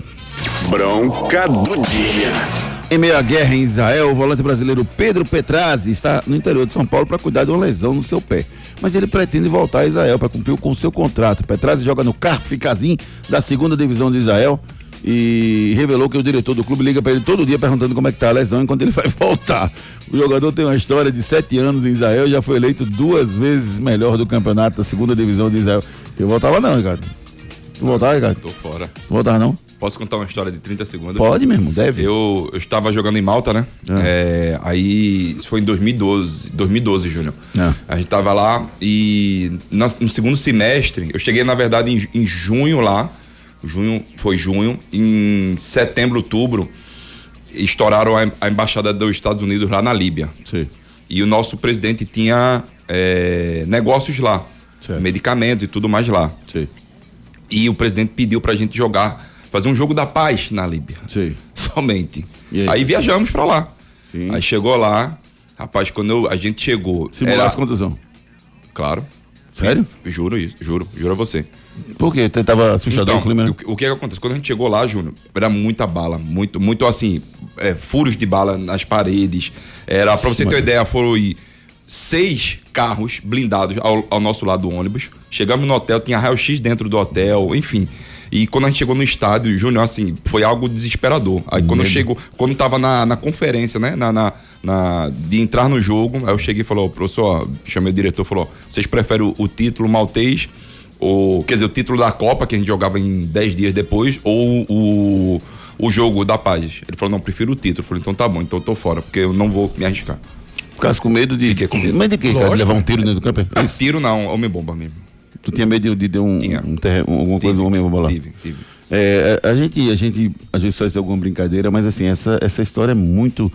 Bronca do dia. Em meio à guerra em Israel, o volante brasileiro Pedro Petrazzi está no interior de São Paulo para cuidar de uma lesão no seu pé. Mas ele pretende voltar a Israel para cumprir com o seu contrato. Petrazzi joga no Carf Kazim da segunda divisão de Israel e revelou que o diretor do clube liga para ele todo dia perguntando como é que tá a lesão enquanto ele vai voltar. O jogador tem uma história de sete anos em Israel, já foi eleito duas vezes melhor do campeonato da segunda divisão de Israel. Eu voltava não, Ricardo. Tu voltava, Ricardo? Tô fora. Tu voltava não? Posso contar uma história de 30 segundos? Pode mesmo, deve. Eu, eu estava jogando em Malta, né? É, aí, isso foi em 2012, 2012, Júnior. É. A gente tava lá e no, no segundo semestre, eu cheguei na verdade em, em junho lá, junho, foi junho, em setembro, outubro, estouraram a, a embaixada dos Estados Unidos lá na Líbia. Sim. E o nosso presidente tinha é, negócios lá, medicamentos e tudo mais lá. Sim. E o presidente pediu pra gente jogar, fazer um jogo da paz na Líbia. Sim. Somente. E aí? aí? viajamos pra lá. Sim. Aí chegou lá, rapaz, quando eu- a gente chegou. Simulasse contusão. Claro. Sério? Juro isso, juro, juro a você. Por quê? Você tava assustador Então, o clima, né? o, o que que acontece? Quando a gente chegou lá, Júnior, era muita bala, muito, muito assim, é, furos de bala nas paredes. Era, pra você ter uma ideia, foram seis carros blindados ao, ao nosso lado do ônibus. Chegamos no hotel, tinha raio-x dentro do hotel, enfim. E quando a gente chegou no estádio, Júnior, assim, foi algo desesperador. Aí quando eu chego, quando tava na, na conferência, né, na, na, na- de entrar no jogo, aí eu cheguei e falei, ó, professor, ó, chamei o diretor, falou, ó, vocês preferem o, o título maltês o, quer dizer, o título da Copa, que a gente jogava em 10 dias depois, ou o, o jogo da paz. Ele falou, não, prefiro o título. Eu falei, então tá bom, então eu tô fora, porque eu não vou me arriscar. Ficasse com medo de. Fiquei com medo. Medo de quê, cara? Levar um tiro dentro do campo? É Ah, tiro não, homem-bomba mesmo. Tu tinha medo de, de ter um, um um- alguma coisa do homem bomba lá? Tive, tive. É, a, a gente, a gente às vezes faz alguma brincadeira, mas assim, essa, essa história é muito,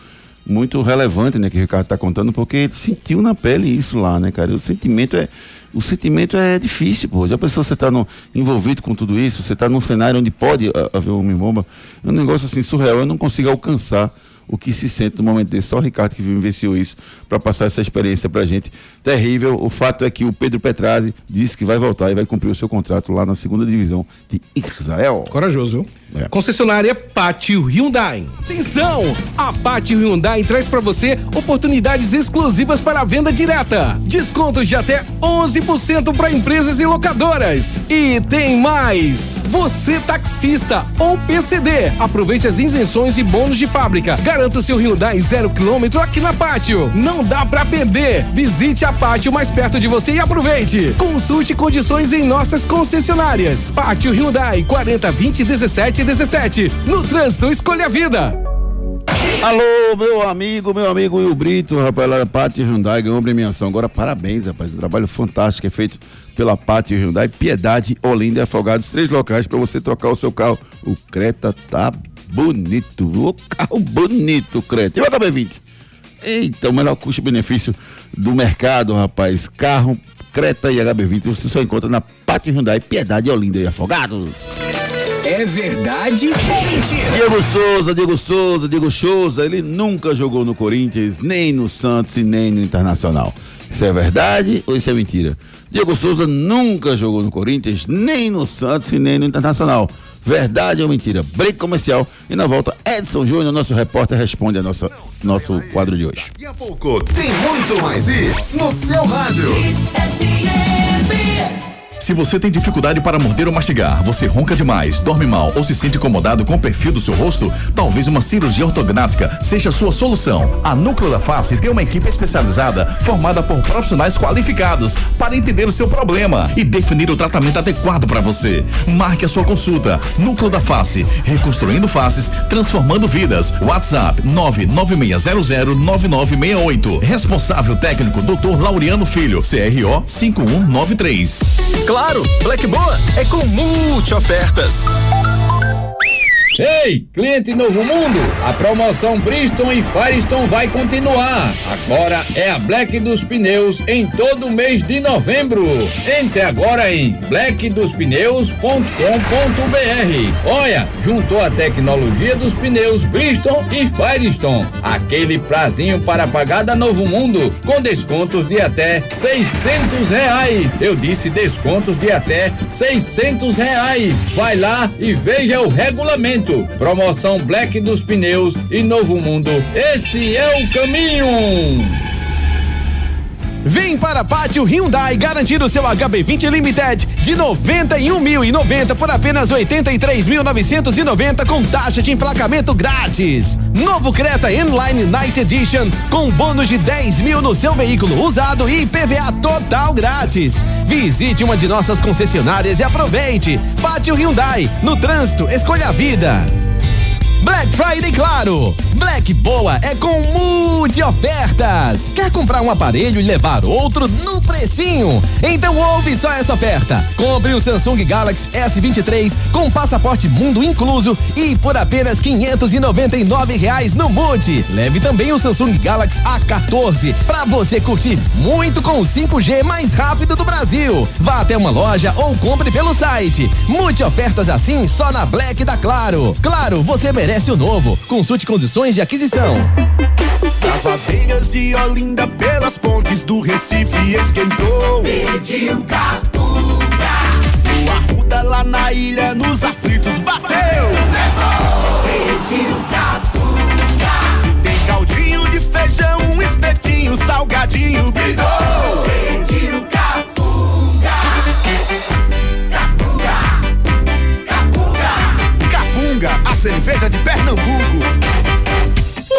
muito relevante, né, que o Ricardo tá contando, porque ele sentiu na pele isso lá, né, cara? O sentimento é, o sentimento é difícil, pô. Já pensou você tá no, envolvido com tudo isso, você tá num cenário onde pode a- haver um homem-bomba, é um negócio assim surreal, eu não consigo alcançar o que se sente no momento desse. Só o Ricardo que vivenciou isso para passar essa experiência pra gente. Terrível. O fato é que o Pedro Petrazzi disse que vai voltar e vai cumprir o seu contrato lá na segunda divisão de Israel. Corajoso, viu? É. Concessionária Pátio Hyundai. Atenção! A Pátio Hyundai traz para você oportunidades exclusivas para a venda direta. Descontos de até 11% para empresas e locadoras. E tem mais! Você taxista ou PCD, aproveite as isenções e bônus de fábrica. Garanta o seu Hyundai zero quilômetro aqui na Pátio. Não dá para perder. Visite a Pátio mais perto de você e aproveite. Consulte condições em nossas concessionárias. Pátio Hyundai 40 20 17 17. No trânsito, escolha a vida. Alô, meu amigo, meu amigo Will Brito, rapaz, lá da Pátio Hyundai ganhou premiação. Agora, parabéns, rapaz. Um trabalho fantástico é feito pela Pátio Hyundai, Piedade, Olinda e Afogados. Três locais para você trocar o seu carro. O Creta tá bonito? O carro bonito, Creta. E o HB20? Eita, o melhor custo-benefício do mercado, rapaz. Carro, Creta e HB20 você só encontra na Pátio Hyundai, Piedade, Olinda e Afogados. É verdade ou mentira? Diego Souza, Diego Souza, Diego Souza, ele nunca jogou no Corinthians, nem no Santos e nem no Internacional. Isso é verdade ou isso é mentira? Diego Souza nunca jogou no Corinthians, nem no Santos e nem no Internacional. Verdade ou mentira? Break comercial e na volta Edson Júnior, nosso repórter, responde a nossa nosso quadro de hoje. Daqui a pouco tem muito mais isso no seu rádio. Se você tem dificuldade para morder ou mastigar, você ronca demais, dorme mal ou se sente incomodado com o perfil do seu rosto, talvez uma cirurgia ortognática seja a sua solução. A Núcleo da Face tem uma equipe especializada formada por profissionais qualificados para entender o seu problema e definir o tratamento adequado para você. Marque a sua consulta. Núcleo da Face, reconstruindo faces, transformando vidas. WhatsApp 996009968. Responsável técnico Dr. Laureano Filho, CRO 5193. Claro, Black Boa é com multi ofertas. Ei, cliente Novo Mundo, a promoção Bristol e Firestone vai continuar. Agora é a Black dos Pneus em todo o mês de novembro. Entre agora em blackdospneus.com.br. Olha, juntou a tecnologia dos pneus Bristol e Firestone. Aquele prazinho para pagar da Novo Mundo com descontos de até 600 reais. Eu disse descontos de até 600 reais. Vai lá e veja o regulamento. Promoção Black dos Pneus e Novo Mundo. Esse é o caminho! Vem para Pátio Hyundai garantir o seu HB20 Limited de 91.090 por apenas 83.990 com taxa de emplacamento grátis. Novo Creta Inline Night Edition com bônus de 10 mil no seu veículo usado e PVA total grátis. Visite uma de nossas concessionárias e aproveite. Pátio Hyundai, no trânsito, escolha a vida. Black Friday Claro. Black Boa é com multi ofertas. Quer comprar um aparelho e levar outro no precinho? Então ouve só essa oferta. Compre um Samsung Galaxy S23 com passaporte mundo incluso e por apenas 599 reais no Multi. Leve também o Samsung Galaxy A14 para você curtir muito com o 5G mais rápido do Brasil. Vá até uma loja ou compre pelo site. Multi ofertas assim só na Black da Claro. Claro, você merece o novo. Consulte condições de aquisição. As abelhas de Olinda pelas pontes do Recife esquentou. Pediu capunga. O arruda lá na ilha nos aflitos bateu. Levou. Pediu capunga. Se tem caldinho de feijão, um espetinho, salgadinho, bidou. De Pernambuco.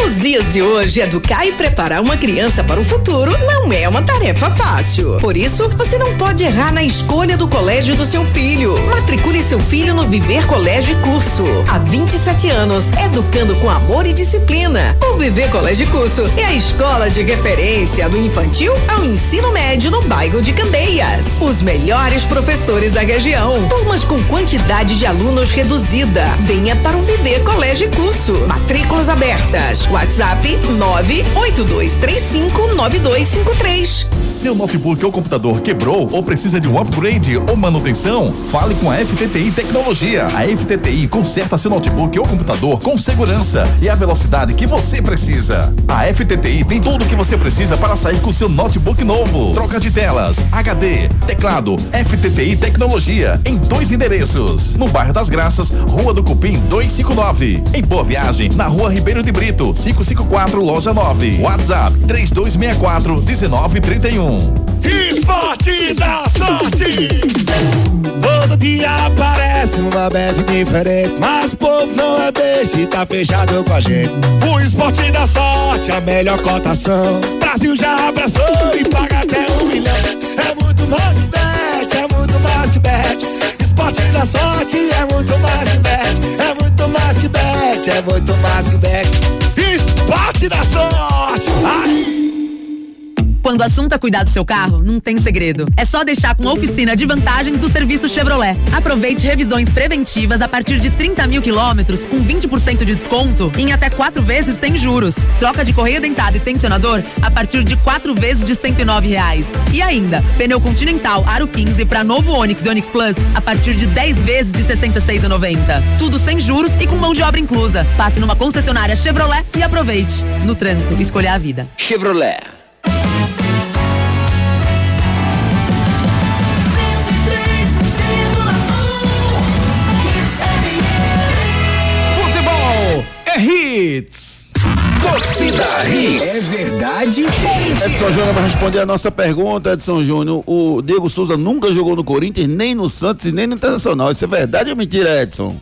Nos dias de hoje, educar e preparar uma criança para o futuro não é uma tarefa fácil. Por isso, você não pode errar na escolha do colégio do seu filho. Matricule seu filho no Viver Colégio e Curso. Há 27 anos, educando com amor e disciplina. O Viver Colégio e Curso é a escola de referência do infantil ao ensino médio no bairro de Candeias. Os melhores professores da região. Turmas com quantidade de alunos reduzida. Venha para o Viver Colégio e Curso. Matrículas abertas. WhatsApp 982359253. Seu notebook ou computador quebrou ou precisa de um upgrade ou manutenção? Fale com a FTTI Tecnologia. A FTTI conserta seu notebook ou computador com segurança e a velocidade que você precisa. A FTTI tem tudo o que você precisa para sair com seu notebook novo. Troca de telas, HD, teclado, FTTI Tecnologia em dois endereços. No bairro das Graças, Rua do Cupim 259. Em Boa Viagem, na Rua Ribeiro de Brito, 554 Loja 9. WhatsApp 3264 1931. Esporte da sorte! Todo dia aparece uma bet diferente, mas o povo não é beijo e tá fechado com a gente. O esporte da sorte, a melhor cotação. Brasil já abraçou e paga até um milhão. É muito mais bet, é muito mais bet. Esporte da sorte é muito mais bet, é muito mais bet, é muito mais bet. Esporte da sorte! Ai! Quando o assunto é cuidar do seu carro, não tem segredo. É só deixar com a oficina de vantagens do serviço Chevrolet. Aproveite revisões preventivas a partir de 30 mil quilômetros com 20% de desconto em até quatro vezes sem juros. Troca de correia dentada e tensionador a partir de quatro vezes de 109 reais. E ainda, pneu Continental Aro 15 para novo Onix e Onix Plus a partir de 10 vezes de 66,90. Tudo sem juros e com mão de obra inclusa. Passe numa concessionária Chevrolet e aproveite. No trânsito, escolha a vida. Chevrolet. Hits. Torcida Hits. É verdade? Edson Júnior vai responder a nossa pergunta, Edson Júnior. O Diego Souza nunca jogou no Corinthians, nem no Santos e nem no Internacional. Isso é verdade ou mentira, Edson?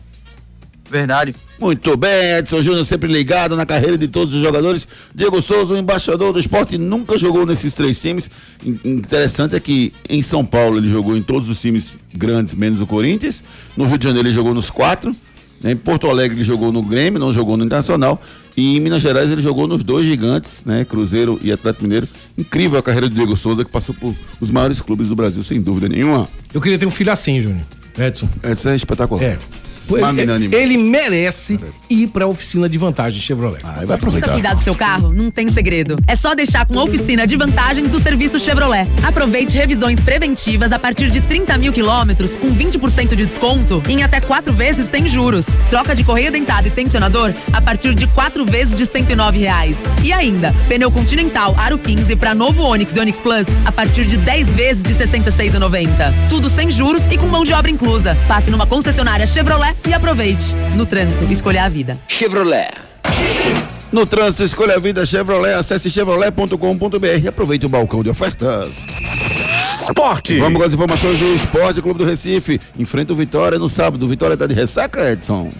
Verdade. Muito bem, Edson Júnior sempre ligado na carreira de todos os jogadores. Diego Souza, o embaixador do esporte, nunca jogou nesses três times. In- Interessante é que em São Paulo ele jogou em todos os times grandes, menos o Corinthians. No Rio de Janeiro ele jogou nos quatro. Em Porto Alegre ele jogou no Grêmio, não jogou no Internacional. E em Minas Gerais ele jogou nos dois gigantes, né? Cruzeiro e Atlético Mineiro. Incrível a carreira do Diego Souza, que passou por os maiores clubes do Brasil, sem dúvida nenhuma. Eu queria ter um filho assim, Júnior. Edson. Edson é espetacular. É. Magnânimo. Ele, ele merece ir pra oficina de vantagem Chevrolet. Ah, vai Pra cuidar do seu carro, não tem segredo. É só deixar com a oficina de vantagens do serviço Chevrolet. Aproveite revisões preventivas a partir de 30 mil quilômetros com 20% de desconto em até quatro vezes sem juros. Troca de correia dentada e tensionador a partir de quatro vezes de 109 reais. E ainda, pneu Continental Aro 15 para novo Onix e Onix Plus a partir de 10 vezes de 66,90. Tudo sem juros e com mão de obra inclusa. Passe numa concessionária Chevrolet E aproveite. No trânsito, escolha a vida. Chevrolet. No trânsito, escolha a vida Chevrolet. Acesse chevrolet.com.br e aproveite o balcão de ofertas. Esporte. Vamos com as informações do Esporte Clube do Recife. Enfrenta o Vitória no sábado. O Vitória tá de ressaca, Edson?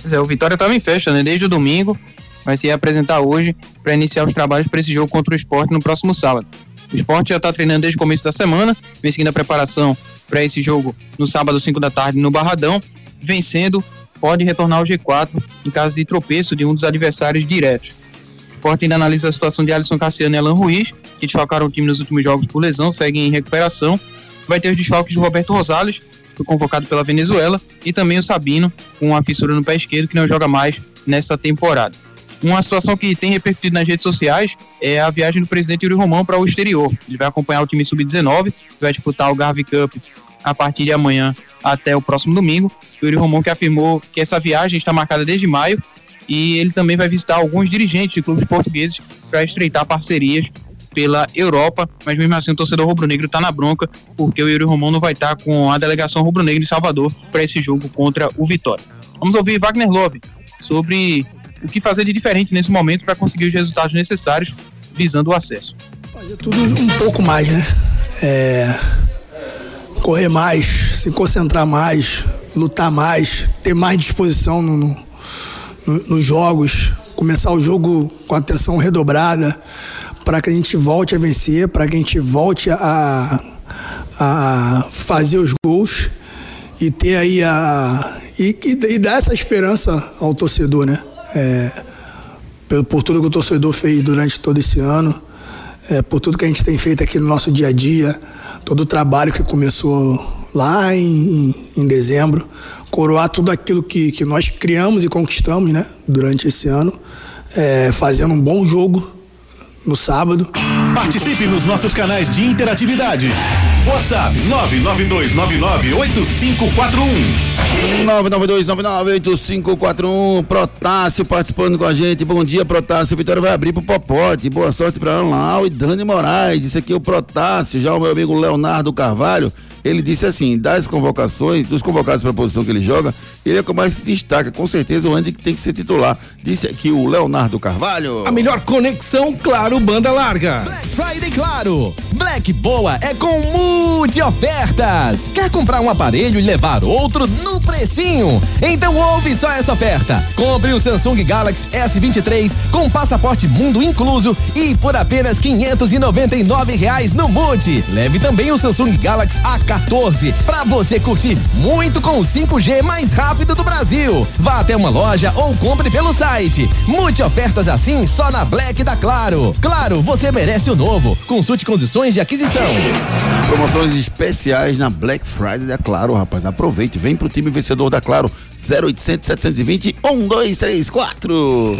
Pois é, o Vitória estava em festa, né? Desde o domingo. Vai se apresentar hoje para iniciar os trabalhos para esse jogo contra o esporte no próximo sábado. O esporte já está treinando desde o começo da semana, vem seguindo a preparação para esse jogo no sábado, 5 da tarde, no Barradão. Vencendo, pode retornar ao G4 em caso de tropeço de um dos adversários diretos. O esporte ainda analisa a situação de Alisson Cassiano e Alan Ruiz, que desfalcaram o time nos últimos jogos por lesão, seguem em recuperação. Vai ter os desfalques do Roberto Rosales, foi convocado pela Venezuela, e também o Sabino, com uma fissura no pé esquerdo, que não joga mais nessa temporada. Uma situação que tem repercutido nas redes sociais é a viagem do presidente Yuri Romão para o exterior. Ele vai acompanhar o time sub-19, que vai disputar o Garvey Cup a partir de amanhã até o próximo domingo. Yuri Romão que afirmou que essa viagem está marcada desde maio e ele também vai visitar alguns dirigentes de clubes portugueses para estreitar parcerias pela Europa, mas mesmo assim o torcedor rubro-negro está na bronca porque o Yuri Romão não vai estar com a delegação rubro-negra de Salvador para esse jogo contra o Vitória. Vamos ouvir Wagner Lobe sobre o que fazer de diferente nesse momento para conseguir os resultados necessários visando o acesso. Fazer tudo um pouco mais, né? É, correr mais, se concentrar mais, lutar mais, ter mais disposição no, no, no, nos jogos, começar o jogo com atenção redobrada, para que a gente volte a vencer, para que a gente volte a, a fazer os gols e ter aí a. E, e, e dar essa esperança ao torcedor, né? É, por, por tudo que o torcedor fez durante todo esse ano, é, por tudo que a gente tem feito aqui no nosso dia a dia, todo o trabalho que começou lá em, em dezembro, coroar tudo aquilo que, que nós criamos e conquistamos né, durante esse ano, é, fazendo um bom jogo no sábado. Participe nos nossos canais de interatividade. WhatsApp 992998541. 992998541. Protássio participando com a gente. Bom dia, Protássio. Vitória vai abrir pro Popote. Boa sorte para Alan e Dani Moraes. Disse aqui o Protássio. Já o meu amigo Leonardo Carvalho. Ele disse assim: das convocações, dos convocados para a posição que ele joga, ele é o que mais se destaca. Com certeza o Andy que tem que ser titular. Disse aqui o Leonardo Carvalho. A melhor conexão, claro, banda larga. Black Friday Claro. Black Boa é com multi ofertas. Quer comprar um aparelho e levar outro no precinho? Então ouve só essa oferta. Compre o Samsung Galaxy S23 com passaporte mundo incluso e por apenas 599 reais no multi. Leve também o Samsung Galaxy A14 para você curtir muito com o 5G mais rápido do Brasil. Vá até uma loja ou compre pelo site. Multi ofertas assim só na Black da Claro. Claro, você merece o novo. Consulte condições de aquisição. Promoções especiais na Black Friday da Claro, rapaz. Aproveite, vem pro time vencedor da Claro. 0800 720 1234.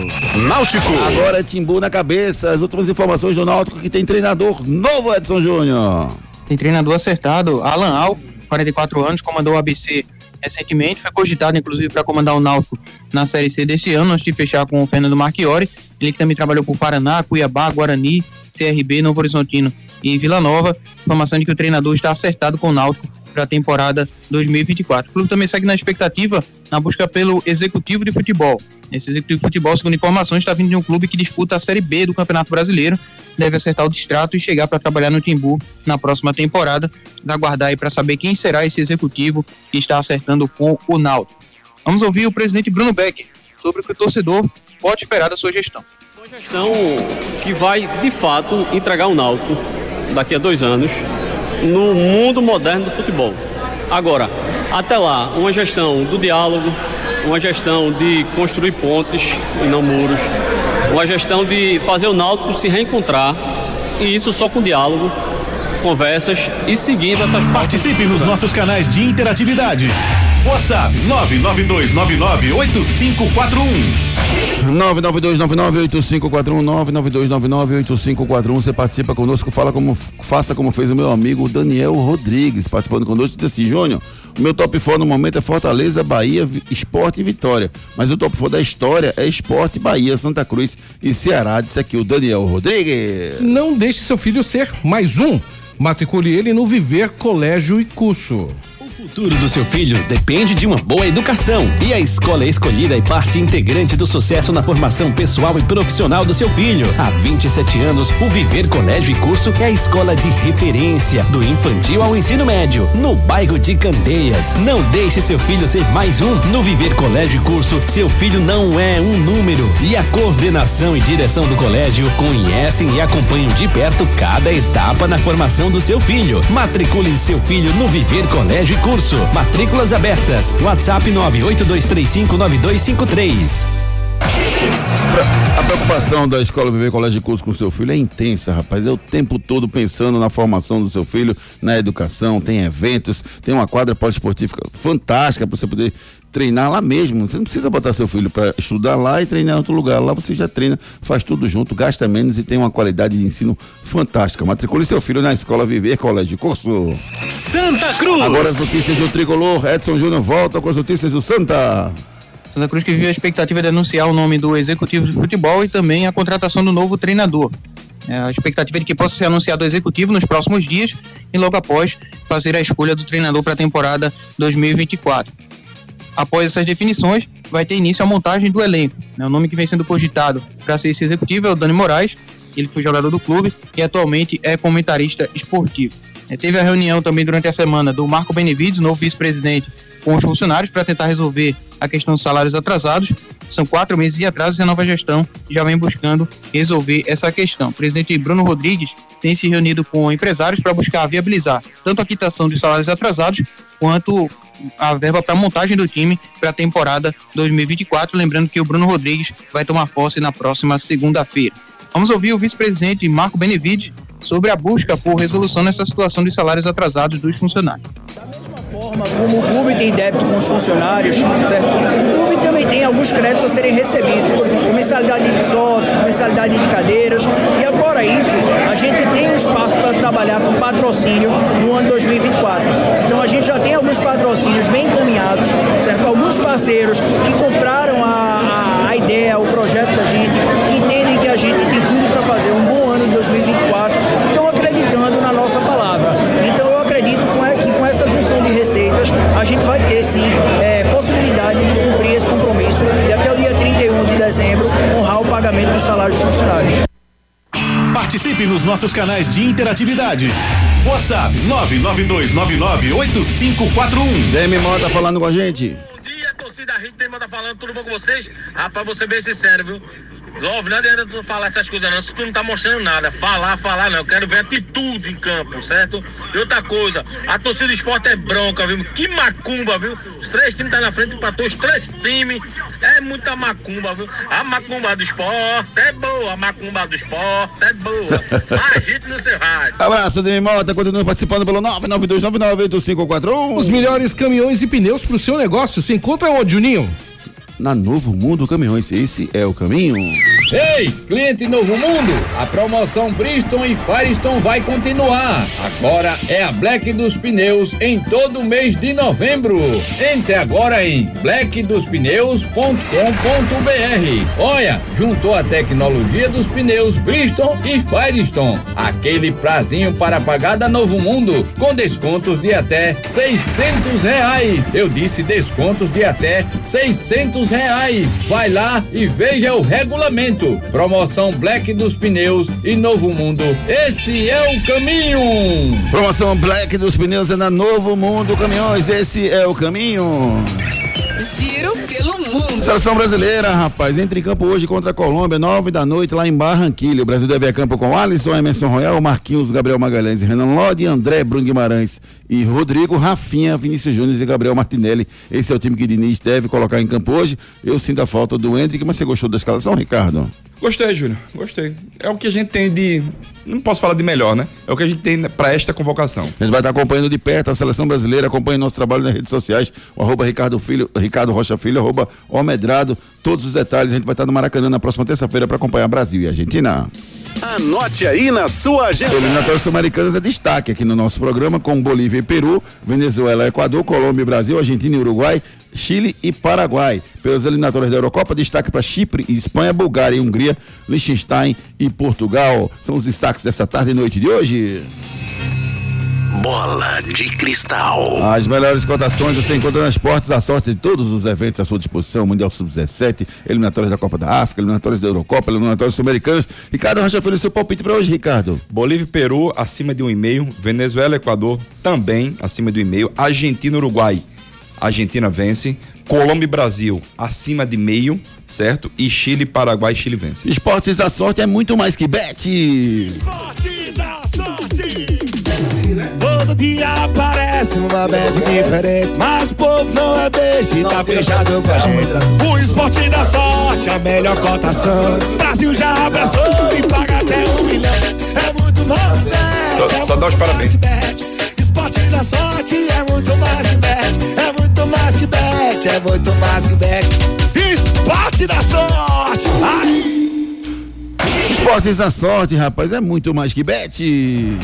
Náutico. Agora é Timbu na cabeça. As últimas informações do Náutico que tem treinador novo, Edson Júnior. Tem treinador acertado, Alan Al, 44 anos, comandou o ABC recentemente, foi cogitado inclusive para comandar o Náutico na Série C desse ano, antes de fechar com o Fernando Marchiori. Ele que também trabalhou por Paraná, Cuiabá, Guarani, CRB, Novo Horizontino e Vila Nova. Informação de que o treinador está acertado com o Náutico para a temporada 2024. O clube também segue na expectativa na busca pelo executivo de futebol. Esse executivo de futebol, segundo informações, está vindo de um clube que disputa a Série B do Campeonato Brasileiro. Deve acertar o distrato e chegar para trabalhar no Timbu na próxima temporada. Aguardar aí para saber quem será esse executivo que está acertando com o Náutico. Vamos ouvir o presidente Bruno Becker sobre o que o torcedor pode esperar da sua gestão. Uma gestão que vai, de fato, entregar o Náutico daqui a dois anos no mundo moderno do futebol. Agora, até lá, uma gestão do diálogo, uma gestão de construir pontes e não muros, uma gestão de fazer o Náutico se reencontrar, e isso só com diálogo, conversas e seguindo essas Participe nos nossos canais de interatividade. WhatsApp 992998541. 992998541 Você participa conosco, fala como faça como fez o meu amigo Daniel Rodrigues, participando conosco, disse assim, Júnior, o meu top 4 no momento é Fortaleza, Bahia, Esporte e Vitória, mas o top 4 da história é Esporte, Bahia, Santa Cruz e Ceará, disse aqui o Daniel Rodrigues. Não deixe seu filho ser mais um. Matricule ele no Viver Colégio e Curso. Futuro do seu filho depende de uma boa educação e a escola escolhida é parte integrante do sucesso na formação pessoal e profissional do seu filho. Há 27 anos, o Viver Colégio e Curso é a escola de referência do infantil ao ensino médio, no bairro de Candeias. Não deixe seu filho ser mais um. No Viver Colégio e Curso, seu filho não é um número e a coordenação e direção do colégio conhecem e acompanham de perto cada etapa na formação do seu filho. Matricule seu filho no Viver Colégio e Curso. Matrículas abertas. WhatsApp 982359253. A preocupação da Escola Viver Colégio de Curso com seu filho é intensa, rapaz. É o tempo todo pensando na formação do seu filho, na educação, tem eventos, tem uma quadra poliesportiva fantástica para você poder treinar lá mesmo. Você não precisa botar seu filho para estudar lá e treinar em outro lugar. Lá você já treina, faz tudo junto, gasta menos e tem uma qualidade de ensino fantástica. Matricule seu filho na Escola Viver Colégio de Curso. Santa Cruz! Agora as notícias do Tricolor. Edson Júnior volta com as notícias do Santa. Santa Cruz que vive a expectativa de anunciar o nome do executivo de futebol e também a contratação do novo treinador. É, a expectativa é de que possa ser anunciado o executivo nos próximos dias e logo após fazer a escolha do treinador para a temporada 2024. Após essas definições, vai ter início a montagem do elenco. Né? O nome que vem sendo cogitado para ser esse executivo é o Dani Moraes, ele foi jogador do clube e atualmente é comentarista esportivo. Teve a reunião também durante a semana do Marco Benevides, novo vice-presidente com os funcionários para tentar resolver a questão dos salários atrasados. São quatro meses de atraso e a nova gestão já vem buscando resolver essa questão. O presidente Bruno Rodrigues tem se reunido com empresários para buscar viabilizar tanto a quitação dos salários atrasados quanto a verba para montagem do time para a temporada 2024. Lembrando que o Bruno Rodrigues vai tomar posse na próxima segunda-feira. Vamos ouvir o vice-presidente Marco Benevides sobre a busca por resolução nessa situação de salários atrasados dos funcionários forma como o clube tem débito com os funcionários, certo? o clube também tem alguns créditos a serem recebidos, por exemplo, mensalidade de sócios, mensalidade de cadeiras, e agora isso, a gente tem um espaço para trabalhar com patrocínio no ano 2024. Então a gente já tem alguns patrocínios bem encaminhados, certo? Alguns parceiros que compraram a ideia, o projeto da gente, entendem que a gente tem tudo para fazer um bom ano de 2024, estão acreditando na nossa palavra. Então eu acredito que com essa junção de receitas, a gente vai ter sim é, possibilidade de cumprir esse compromisso e até o dia 31 de dezembro honrar o pagamento dos salários dos funcionários. Participe nos nossos canais de interatividade. WhatsApp 992998541. Demi Mota falando com a gente. Torcida Rio tem manda falando, tudo bom com vocês? Rapaz, vou ser bem sincero, viu? Love, não adianta tu falar essas coisas não, se tu não tá mostrando nada. Falar, falar não, eu quero ver atitude em campo, certo? E outra coisa, a torcida do esporte é bronca, viu? Que macumba, viu? Os três times tá na frente, empatou os três times. É muita macumba, viu? A macumba do esporte é boa, a macumba do esporte é boa. Agite no seu rádio. Abraço, Demi Mota, continue participando pelo 992998541. Os melhores caminhões e pneus pro seu negócio se encontra onde, Juninho? na Novo Mundo Caminhões. Esse é o caminho. Ei, cliente Novo Mundo, a promoção Bristol e Firestone vai continuar. Agora é a Black dos Pneus em todo mês de novembro. Entre agora em blackdospneus.com.br. Olha, juntou a tecnologia dos pneus Bristol e Firestone. Aquele prazinho para pagar da Novo Mundo com descontos de até 600 reais. Eu disse descontos de até 600 reais. Vai lá e veja o regulamento. Promoção Black dos Pneus e Novo Mundo. Esse é o caminho. Promoção Black dos Pneus é na Novo Mundo Caminhões. Esse é o caminho. Giro pelo mundo. Seleção brasileira, rapaz, entra em campo hoje contra a Colômbia, nove da noite lá em Barranquilha. O Brasil deve a campo com Alisson, Emerson Royal, Marquinhos, Gabriel Magalhães, Renan Lodi, André Bruno Guimarães e Rodrigo, Rafinha, Vinícius Júnior e Gabriel Martinelli. Esse é o time que Diniz deve colocar em campo hoje. Eu sinto a falta do Hendrick, mas você gostou da escalação, Ricardo? Gostei, Júnior. Gostei. É o que a gente tem de. Não posso falar de melhor, né? É o que a gente tem para esta convocação. A gente vai estar acompanhando de perto a seleção brasileira, acompanhe nosso trabalho nas redes sociais, o arroba Ricardo Filho, Ricardo Rocha Filho, arroba Omedrado, todos os detalhes. A gente vai estar no Maracanã na próxima terça-feira para acompanhar Brasil e Argentina. Anote aí na sua agenda. Eliminatórias sul-americanas é destaque aqui no nosso programa com Bolívia e Peru, Venezuela, Equador, Colômbia e Brasil, Argentina e Uruguai, Chile e Paraguai. Pelas eliminatórias da Eurocopa, destaque para Chipre, Espanha, Bulgária e Hungria, Liechtenstein e Portugal. São os destaques dessa tarde e noite de hoje. Bola de cristal. As melhores cotações você encontra nas portas da sorte de todos os eventos à sua disposição: Mundial Sub-17, eliminatórias da Copa da África, eliminatórias da Eurocopa, eliminatórias sul-americanas. Ricardo Rocha fez o seu palpite para hoje, Ricardo. Bolívia e Peru acima de um e meio, Venezuela e Equador também acima de um e meio, Argentina e Uruguai, Argentina vence, Colômbia e Brasil acima de meio, certo? E Chile, Paraguai, Chile vence. Esportes da sorte é muito mais que bet. Todo dia aparece uma bet diferente, mas o povo não é beijo e tá fechado com a gente. O esporte da sorte, a melhor cotação. Brasil já abraçou e paga até um milhão. É muito mais que bet. Só- é só dá os muito parabéns. mais que bet. Esporte da sorte é muito mais que bet. É muito mais que bet. É muito mais que bet. Esporte da sorte. Ai. Esportes da sorte, rapaz, é muito mais que bet.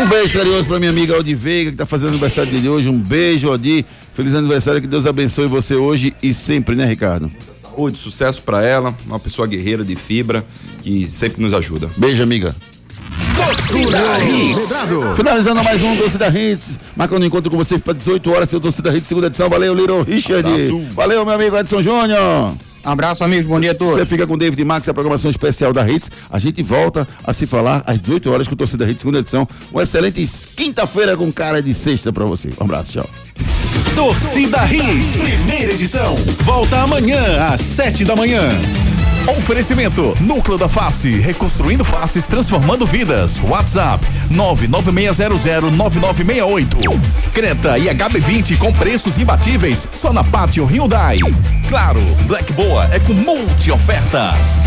Um beijo carinhoso pra minha amiga Aldi Veiga, que tá fazendo aniversário dele hoje. Um beijo, Aldi. Feliz aniversário, que Deus abençoe você hoje e sempre, né, Ricardo? Saúde, sucesso pra ela, uma pessoa guerreira de fibra que sempre nos ajuda. Beijo, amiga. Finalizando mais um Torcida Hits, marcando um encontro com vocês para 18 horas, seu Torcida Hits, segunda edição. Valeu, Little Richard. Valeu, meu amigo Edson Júnior. Abraço, amigos. Bom dia a todos. Você fica com o David Max, a programação especial da Hits. A gente volta a se falar às 18 horas com o Torcida Hits, segunda edição. Uma excelente quinta-feira com cara de sexta para você. Um abraço, tchau. Torcida Hits, primeira edição. Volta amanhã às sete da manhã. Oferecimento Núcleo da Face, reconstruindo faces, transformando vidas. WhatsApp 996009968. Creta e HB20 com preços imbatíveis só na Pátio Hyundai. Claro, Black Boa é com multi ofertas.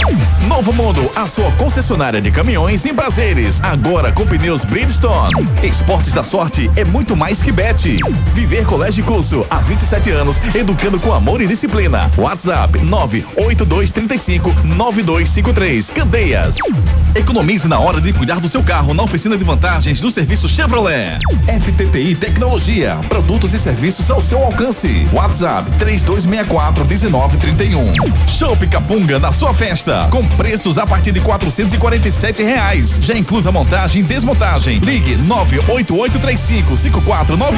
Novo Mundo, a sua concessionária de caminhões em prazeres, agora com pneus Bridgestone. Esportes da sorte é muito mais que bet. Viver Colégio Curso há 27 anos, educando com amor e disciplina. WhatsApp 98235 9253. Candeias. Economize na hora de cuidar do seu carro na oficina de vantagens do serviço Chevrolet. FTTI Tecnologia. Produtos e serviços ao seu alcance. WhatsApp 3264 1931. Show Capunga na sua festa. Com preços a partir de 447 reais. Já inclusa montagem e desmontagem. Ligue 98835 5498.